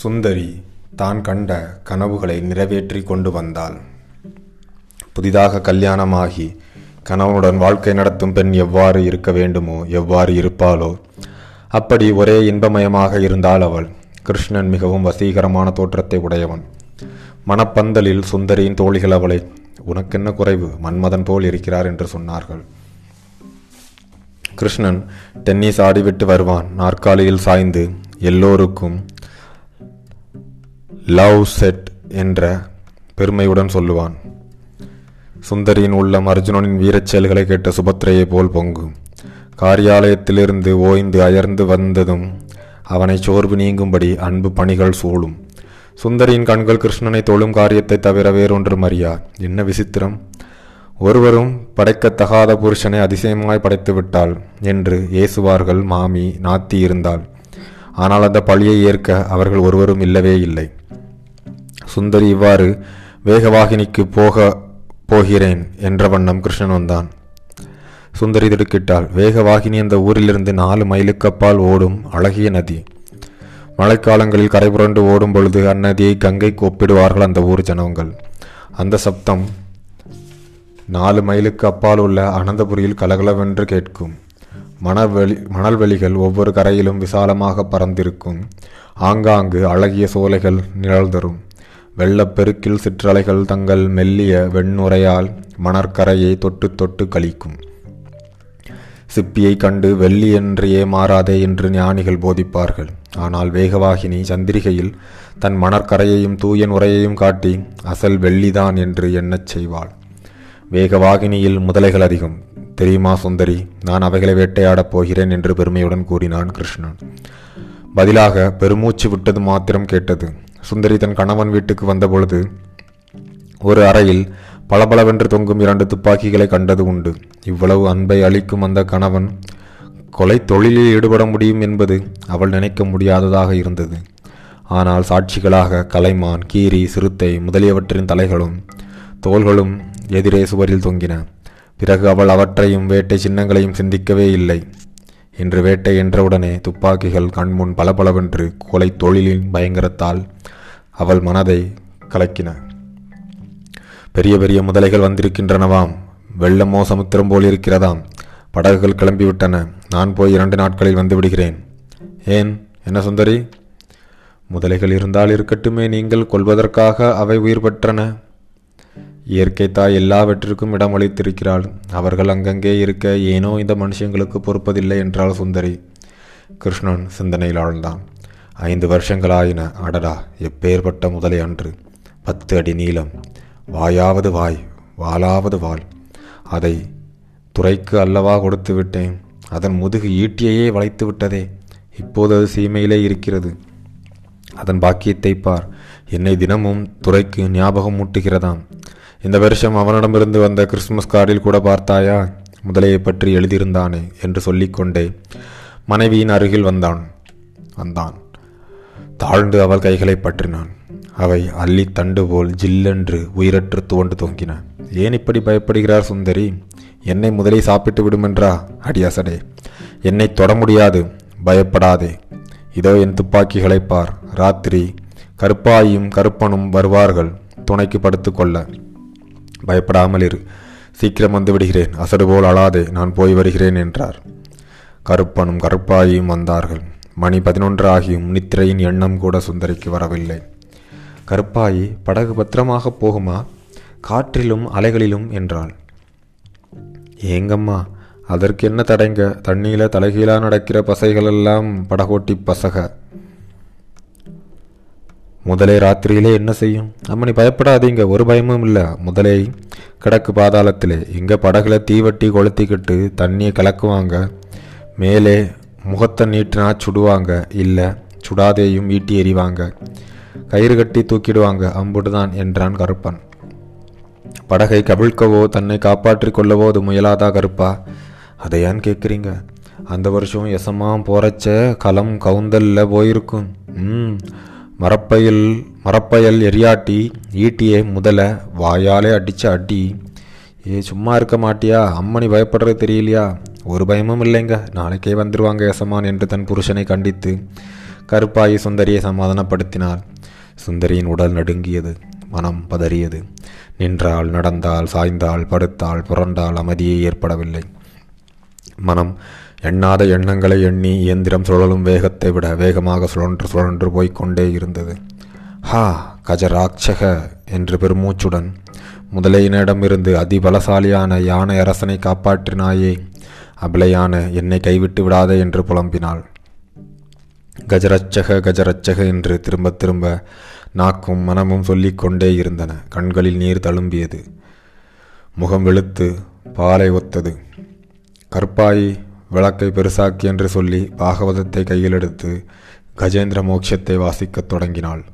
சுந்தரி தான் கண்ட கனவுகளை நிறைவேற்றி கொண்டு வந்தாள். புதிதாக கல்யாணமாகி கணவனுடன் வாழ்க்கை நடத்தும் பெண் எவ்வாறு இருக்க வேண்டுமோ எவ்வாறு இருப்பாளோ அப்படி ஒரே இன்பமயமாக இருந்தாள் அவள். கிருஷ்ணன் மிகவும் வசீகரமான தோற்றத்தை உடையவன். மணப்பந்தலில் சுந்தரியின் தோழிகள் அவளை உனக்கென்ன குறைவு? மன்மதன் போல் இருக்கிறார் என்று சொன்னார்கள். கிருஷ்ணன் டென்னிஸ் ஆடிவிட்டு வருவான். நாற்காலியில் சாய்ந்து எல்லோருக்கும் லவ் செட் என்ற பெருமையுடன் சொல்லுவான். சுந்தரியின் உள்ளம் அர்ஜுனனின் வீரச் செயல்களை கேட்ட சுபத்திரையை போல் பொங்கும். காரியாலயத்திலிருந்து ஓய்ந்து அயர்ந்து வந்ததும் அவனை சோர்வு நீங்கும்படி அன்பு பணிகள் சூழும். சுந்தரியின் கண்கள் கிருஷ்ணனை தொழும் காரியத்தை தவிர வேறொன்றும் அறியா. என்ன விசித்திரம். ஒருவரும் படைக்கத்தகாத புருஷனை அதிசயமாய் படைத்து விட்டாள் என்று ஏசுவார்கள் மாமி நாத்தி இருந்தாள் ஆனால் அந்த பழியை ஏற்க அவர்கள் ஒருவரும் இல்லவே இல்லை. சுந்தரி இவ்வாறு வேகவாகினிக்கு போக போகிறேன் என்ற வண்ணம் கிருஷ்ணன் வந்தான். சுந்தரி திடுக்கிட்டாள். வேகவாகினி அந்த ஊரிலிருந்து நாலு மைலுக்கு அப்பால் ஓடும் அழகிய நதி. மழைக்காலங்களில் கரைபுரண்டு ஓடும் பொழுது அந்நதியை கங்கைக்கு ஒப்பிடுவார்கள் அந்த ஊர் ஜனங்கள். அந்த சப்தம் நாலு மைலுக்கு அப்பால் உள்ள அனந்தபுரியில் கலகலவென்று கேட்கும். மணவெளி மணல்வெளிகள் ஒவ்வொரு கரையிலும் விசாலமாக பறந்திருக்கும். ஆங்காங்கு அழகிய சோலைகள் நிழல் தரும். வெள்ளப்பெருக்கில் சிற்றலைகள் தங்கள் மெல்லிய வெண்ணுரையால் மணற்கரையை தொட்டு தொட்டு கழிக்கும். சிப்பியை கண்டு வெள்ளி என்று ஏமாறாதே என்று ஞானிகள் போதிப்பார்கள். ஆனால் வேகவாகினி சந்திரிகையில் தன் மணற்கரையையும் தூய நுரையையும் காட்டி அசல் வெள்ளிதான் என்று எண்ணச் செய்வாள். வேகவாகினியில் முதலைகள் அதிகம். தெரியுமா சுந்தரி நான் அவைகளை வேட்டையாடப் போகிறேன் என்று பெருமையுடன் கூறினான் கிருஷ்ணன். பதிலாக பெருமூச்சு விட்டது மாத்திரம் கேட்டது. சுந்தரி தன் கணவன் வீட்டுக்கு வந்தபொழுது ஒரு அறையில் பளபளவென்று தொங்கும் இரண்டு துப்பாக்கிகளை கண்டது உண்டு. இவ்வளவு அன்பை அளிக்கும் அந்த கணவன் கொலை தொழிலில் ஈடுபட முடியும் என்பது அவள் நினைக்க முடியாததாக இருந்தது. ஆனால் சாட்சிகளாக கலைமான் கீரி சிறுத்தை முதலியவற்றின் தலைகளும் தோள்களும் எதிரே சுவரில் தொங்கின. பிறகு அவள் அவற்றையும் வேட்டை சின்னங்களையும் சிந்திக்கவே இல்லை. இன்று வேட்டை என்றவுடனே துப்பாக்கிகள் கண்முன் பளபளவென்று கொலை தொழிலின் பயங்கரத்தால் அவள் மனதை கலக்கின. பெரிய பெரிய முதலைகள் வந்திருக்கின்றனவாம். வெள்ளமோ சமுத்திரம் போல் இருக்கிறதாம். படகுகள் கிளம்பிவிட்டன. நான் போய் இரண்டு நாட்களில் வந்து விடுகிறேன். ஏன்? என்ன சுந்தரி? முதலைகள் இருந்தால் இருக்கட்டுமே நீங்கள் கொள்வதற்காக அவை உயிர் பெற்றன. இயற்கை தாய் எல்லாவற்றிற்கும் இடம் அளித்திருக்கிறாள் அவர்கள் அங்கங்கே இருக்க ஏனோ இந்த மனுஷங்களுக்கு பொறுப்பதில்லை என்றாள் சுந்தரி. கிருஷ்ணன் சிந்தனையில் ஆழ்ந்தான். ஐந்து வருஷங்களாயின அடடா எப்பேற்பட்ட முதலை அன்று. பத்து அடி நீளம் வாயாவது வாய் வாலாவது வாள் அதை துறைக்கு அல்லவா கொடுத்து விட்டேன்? அதன் முதுகு ஈட்டியையே வளைத்து விட்டதே. இப்போது அது சீமையிலே இருக்கிறது. அதன் பாக்கியத்தை பார். என்னை தினமும் துறைக்கு ஞாபகம் மூட்டுகிறதாம் இந்த வருஷம் அவனிடமிருந்து வந்த கிறிஸ்துமஸ் கார்டில் கூட பார்த்தாயா? முதலையை பற்றி எழுதியிருந்தானே என்று சொல்லிக்கொண்டே மனைவியின் அருகில் வந்தான். வந்தான். தாழ்ந்து அவள் கைகளை பற்றினான். அவை அள்ளி தண்டு போல் ஜில்லென்று உயிரற்று துவண்டு தொங்கின. ஏன் இப்படி பயப்படுகிறார் சுந்தரி? என்னை முதலே சாப்பிட்டு விடுமென்றா அடியாசடே என்னை தொட முடியாது பயப்படாதே. இதோ என் துப்பாக்கிகளை பார். ராத்திரி கருப்பாயும் கருப்பனும் வருவார்கள். துணைக்கு படுத்துக்கொள்ள பயப்படாமல் இரு. சீக்கிரம் வந்து விடுகிறேன். அசடு போல் அழாதே. நான் போய் வருகிறேன் என்றார். கருப்பனும் கருப்பாயும் வந்தார்கள். மணி பதினொன்று ஆகியும் நித்திரையின் எண்ணம் கூட சுந்தரிக்கு வரவில்லை. கருப்பாயி படகு பத்திரமாக போகுமா? காற்றிலும் அலைகளிலும் என்றாள். ஏங்கம்மா அதற்கு என்ன தடைங்க? தண்ணியில தலைகீழா நடக்கிற பசைகளெல்லாம் படகோட்டி பசக. முதலே ராத்திரியிலே என்ன செய்யும்? அம்மனி பயப்படாதீங்க ஒரு பயமும் இல்லை. முதலே கிடக்கு பாதாளத்திலே. இங்கே படகுல தீவட்டி கொளுத்திக்கிட்டு தண்ணியை கலக்குவாங்க. மேலே முகத்தை நீட்டினா சுடுவாங்க இல்லை சுடாதேயும் ஈட்டி எறிவாங்க. கயிறு கட்டி தூக்கிடுவாங்க அம்புடுதான் என்றான் கருப்பன். படகை கவிழ்க்கவோ தன்னை காப்பாற்றிக் கொள்ளவோ அது முயலாதா கருப்பா? அதை ஏன் கேட்குறீங்க? அந்த வருஷம் எசமாக போறச்ச களம் கவுந்தல்ல போயிருக்கும். ம் மரப்பையில் மரப்பயல் எரியாட்டி ஈட்டியை முதல வாயாலே அடிச்ச அடி. ஏ சும்மா இருக்க மாட்டியா? அம்மனி பயப்படுறது தெரியலையா? ஒரு பயமும் இல்லைங்க. நாளைக்கே வந்துருவாங்க யசமான் என்று தன் புருஷனை கண்டித்து கருப்பாயி சுந்தரியை சமாதானப்படுத்தினார். சுந்தரியின் உடல் நடுங்கியது மனம் பதறியது. நின்றால் நடந்தால் சாய்ந்தால் படுத்தால் புரண்டால் அமைதியே ஏற்படவில்லை. மனம் எண்ணாத எண்ணங்களை எண்ணி இயந்திரம் சுழலும் வேகத்தை விட வேகமாக சுழன்று சுழன்று போய்க்கொண்டே இருந்தது. ஹா கஜராட்சக என்று பெருமூச்சுடன் முதலையினிடமிருந்து அதிபலசாலியான யானை அரசனை காப்பாற்றினாயே. அபிலையான என்னை கைவிட்டு விடாதே என்று புலம்பினாள். கஜரச்சக கஜரட்சக என்று திரும்ப திரும்ப நாக்கும் மனமும் சொல்லிக் கொண்டே இருந்தன. கண்களில் நீர் தழும்பியது. முகம் வெளுத்து பாலை ஒத்தது. கற்பாயி விளக்கை பெருசாக்கி என்று சொல்லி பாகவதத்தை கையில் எடுத்து கஜேந்திர மோட்சத்தை வாசிக்கத் தொடங்கினாள்.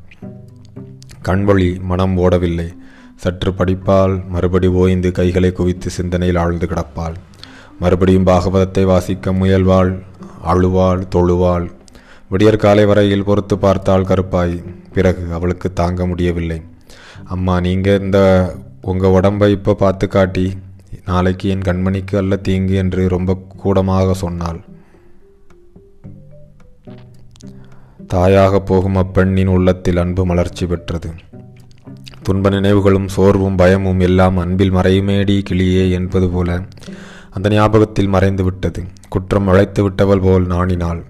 கண்வழி மனம் ஓடவில்லை. சற்று படிப்பால் மறுபடி ஓய்ந்து கைகளை குவித்து சிந்தனையில் ஆழ்ந்து கிடப்பாள். மறுபடியும் பாகவதத்தை வாசிக்க முயல்வாள் அழுவாள் தொழுவாள். விடியற்காலை வரையில் பொறுத்து பார்த்தாள் கருப்பாய். பிறகு அவளுக்கு தாங்க முடியவில்லை. அம்மா நீங்கள் இந்த உங்கள் உடம்பை இப்போ பார்த்து காட்டி நாளைக்கு என் கண்மணிக்கு அல்ல தீங்கு என்று ரொம்ப கூடமாக சொன்னாள். தாயாக போகும் அப்பெண்ணின் உள்ளத்தில் அன்பு மலர்ச்சி பெற்றது. துன்ப நினைவுகளும் சோர்வும் பயமும் எல்லாம் அன்பில் மறையுமேடி கிளியே என்பது போல அந்த ஞாபகத்தில் மறைந்து விட்டது குற்றம் அழைத்து விட்டவள் போல் நாணினாள்.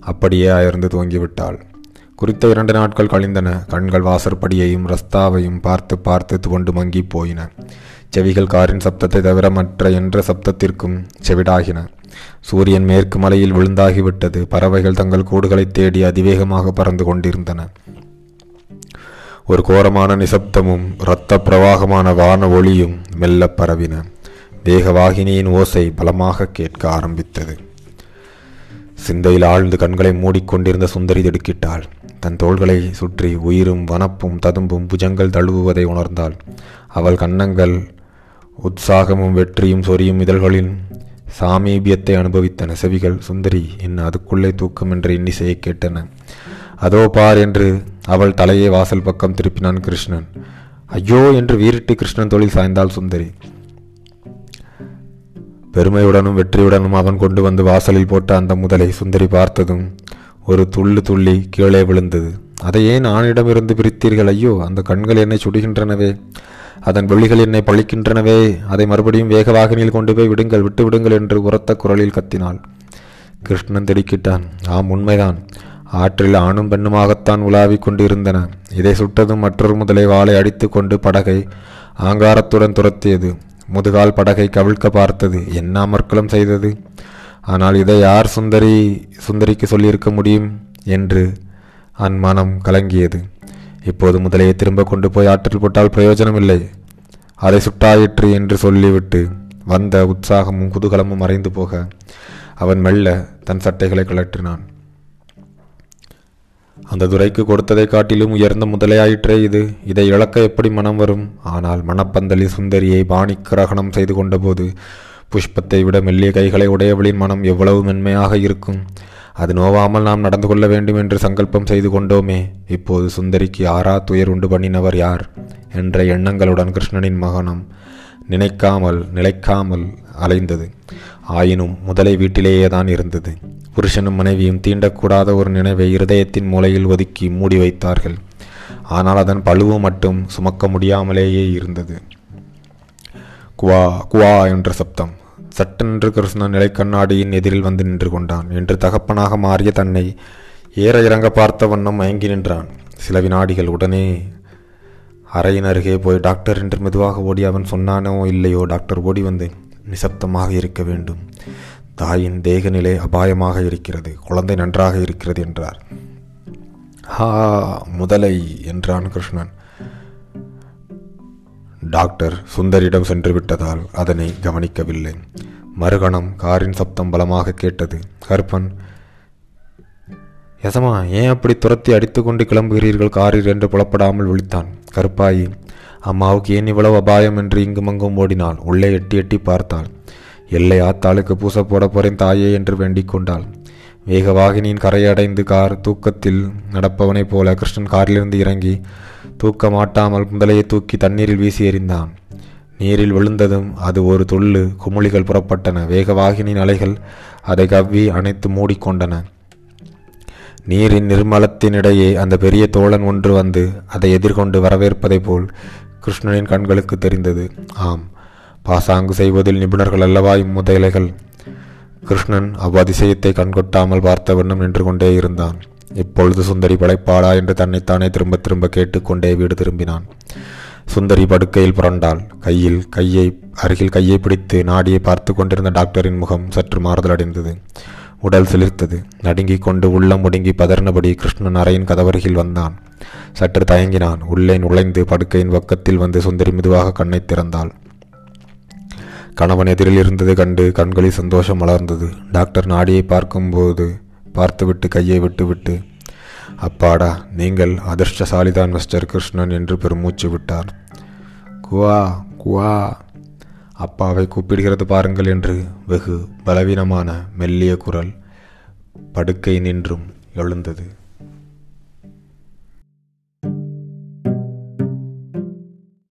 அப்படியே அயர்ந்து தூங்கிவிட்டாள். குறித்த இரண்டு நாட்கள் கழிந்தன. கண்கள் வாசற்படியையும் ரஸ்தாவையும் பார்த்து பார்த்து துவண்டு மங்கி போயின. செவிகள் காரின் சப்தத்தை தவிர மற்ற என்ற சப்தத்திற்கும் செவிடாகின. சூரியன் மேற்கு மலையில் விழுந்தாகிவிட்டது. பறவைகள் தங்கள் கூடுகளை தேடி அதிவேகமாக பறந்து கொண்டிருந்தன. ஒரு கோரமான நிசப்தமும் இரத்த பிரவாகமான வான ஒளியும் மெல்ல பரவின. தேகவாகினியின் ஓசை பலமாக கேட்க ஆரம்பித்தது. சிந்தையில் ஆழ்ந்து கண்களை மூடிக்கொண்டிருந்த சுந்தரி திடுக்கிட்டாள். தன் தோள்களை சுற்றி உயிரும் வனப்பும் ததும்பும் புஜங்கள் தழுவுவதை உணர்ந்தாள். அவள் கன்னங்கள் உற்சாகமும் வெற்றியும் சொரியும் இதழ்களின் சாமீபியத்தை அனுபவித்தன செவிகள் சுந்தரி என்ன அதுக்குள்ளே தூக்கம் என்ற இன்னிசையை கேட்டன? அதோ பார் என்று அவள் தலையை வாசல் பக்கம் திருப்பினான் கிருஷ்ணன். ஐயோ என்று வீரிட்டு கிருஷ்ணன் தொழில் சாய்ந்தாள் சுந்தரி. பெருமையுடனும் வெற்றியுடனும் அவன் கொண்டு வந்து வாசலில் போட்ட அந்த முதலை சுந்தரி பார்த்ததும் ஒரு துள்ளு துள்ளி கீழே விழுந்தது. அதை ஏன் ஆணிடமிருந்து பிரித்தீர்கள் ஐயோ அந்த கண்கள் என்னை சுடுகின்றனவே. அதன் வெளிகள் என்னை பழிக்கின்றனவே. அதை மறுபடியும் வேகவாகினியில் கொண்டு போய் விடுங்கள் விட்டு விடுங்கள் என்று உரத்த குரலில் கத்தினாள். கிருஷ்ணன் திடுக்கிட்டான். ஆம் உண்மைதான். ஆற்றில் ஆணும் பெண்ணுமாகத்தான் உலாவிக் கொண்டிருந்தன. இதை சுட்டதும் மற்றொரு முதலை வாளை அடித்து கொண்டு படகை ஆங்காரத்துடன் துரத்தியது. முதுகால் படகை கவிழ்க்க பார்த்தது. என்ன அமர்க்கலம் செய்தது? ஆனால் இதை யார் சுந்தரி சுந்தரிக்கு சொல்லியிருக்க முடியும்? என்று அன் மனம் கலங்கியது. இப்போது முதலையை திரும்ப கொண்டு போய் ஆற்றில் போட்டால் பிரயோஜனம் இல்லை அதை சுட்டாயிற்று என்று சொல்லிவிட்டு வந்த உற்சாகமும் குதூகலமும் மறைந்து போக அவன் மெல்ல தன் சட்டைகளை கழற்றினான். அந்த துரைக்கு கொடுத்ததை காட்டிலும் உயர்ந்த முதலையாயிற்றே இது. இதை இழக்க எப்படி மனம் வரும்? ஆனால் மணப்பந்தலி சுந்தரியை பாணி கிரகணம் செய்து கொண்டபோது புஷ்பத்தை விட மெல்லிய கைகளை உடையவளின் மனம் எவ்வளவு மென்மையாக இருக்கும். அது நோவாமல் நாம் நடந்து கொள்ள வேண்டும் என்று சங்கல்பம் செய்து கொண்டோமே. இப்போது சுந்தரிக்கு ஆறா துயர் உண்டு பண்ணினவர் யார்? என்ற எண்ணங்களுடன் கிருஷ்ணனின் மகனம் நினைக்காமல் நிலைக்காமல் அலைந்தது. ஆயினும் முதலை வீட்டிலேயே தான் இருந்தது. புருஷனும் மனைவியும் தீண்டக்கூடாத ஒரு நினைவை இருதயத்தின் மூலையில் ஒதுக்கி மூடி வைத்தார்கள். ஆனால் அதன் பழுவு மட்டும் சுமக்க முடியாமலேயே இருந்தது. குவா குவா என்ற சப்தம். சட்டென்று கிருஷ்ணன் நிலைக்கண்ணாடியின் எதிரில் வந்து நின்று கொண்டான். என்று தகப்பனாக மாறிய தன்னை ஏற இறங்க பார்த்த வண்ணம் மயங்கி நின்றான். சில வினாடிகள் உடனே அறையின் அருகே போய் டாக்டர் என்று மெதுவாக ஓடி அவன் சொன்னானோ இல்லையோ டாக்டர் ஓடி வந்து நிசப்தமாக இருக்க வேண்டும். தாயின் தேகநிலை அபாயமாக இருக்கிறது. குழந்தை நன்றாக இருக்கிறது என்றார். ஹா முதலை என்றான் கிருஷ்ணன். டாக்டர் சுந்தரிடம் சென்று விட்டதால் அதனை கவனிக்கவில்லை. மறுகணம் காரின் சப்தம் பலமாக கேட்டது. கருப்பன் யசமா ஏன் அப்படி துரத்தி அடித்துக்கொண்டு கிளம்புகிறீர்கள் காரில் என்று புலப்படாமல் விழித்தான். கருப்பாயி அம்மாவுக்கு ஏன் இவ்வளவு அபாயம்? என்று இங்குமங்கும் ஓடினாள். உள்ளே எட்டி எட்டி பார்த்தாள். எல்லை ஆத்தாளுக்கு பூச போட போறேன் தாயே என்று வேண்டிக் கொண்டாள். வேகவாகினியின் கரையடைந்து கார் தூக்கத்தில் நடப்பவனைப் போல கிருஷ்ணன் காரிலிருந்து இறங்கி தூக்க மாட்டாமல் முதலையை தூக்கி தண்ணீரில் வீசி எறிந்தான். நீரில் விழுந்ததும் அது ஒரு துள்ளு குமுளிகள் புறப்பட்டன. வேகவாகினின் அலைகள் அதை கவ்வி அணைத்து மூடிக்கொண்டன. நீரின் நிர்மலத்தினிடையே அந்த பெரிய தோழன் ஒன்று வந்து அதை எதிர்கொண்டு வரவேற்பதைப் போல் கிருஷ்ணனின் கண்களுக்கு தெரிந்தது. ஆம் பாசாங்கு செய்வதில் நிபுணர்கள் அல்லவா இம்முதலைகள் கிருஷ்ணன் அவ்வதிசயத்தை கண்கொட்டாமல் பார்த்த வண்ணம் நின்று கொண்டே இருந்தான். இப்பொழுது சுந்தரி படைப்பாளா என்று தன்னைத்தானே திரும்ப திரும்ப கேட்டுக்கொண்டே வீடு திரும்பினான். சுந்தரி படுக்கையில் புரண்டாள். கையில் கையை அருகில் கையை பிடித்து நாடியை பார்த்து கொண்டிருந்த டாக்டரின் முகம் சற்று மாறுதலடைந்தது உடல் சிலிர்த்தது. நடுங்கிக் கொண்டு உள்ளம் முடுங்கி பதறினபடி கிருஷ்ணன் அறையின் கதவருகில் வந்தான். சற்று தயங்கினான். உள்ளே நுழைந்து படுக்கையின் பக்கத்தில் வந்து சுந்தரி மெதுவாக கண்ணை திறந்தாள். கணவன் எதிரில் இருந்தது கண்டு கண்களில் சந்தோஷம் மலர்ந்தது. டாக்டர் நாடியை பார்க்கும்போது பார்த்துவிட்டு கையை விட்டுவிட்டு அப்பாடா நீங்கள் அதிர்ஷ்டசாலிதான் மிஸ்டர் கிருஷ்ணன் என்று பெருமூச்சு விட்டார். குவா குவா அப்பாவை கூப்பிடுகிறது பாருங்கள் என்று வெகு பலவீனமான மெல்லிய குரல் படுக்கை நின்றும் எழுந்தது.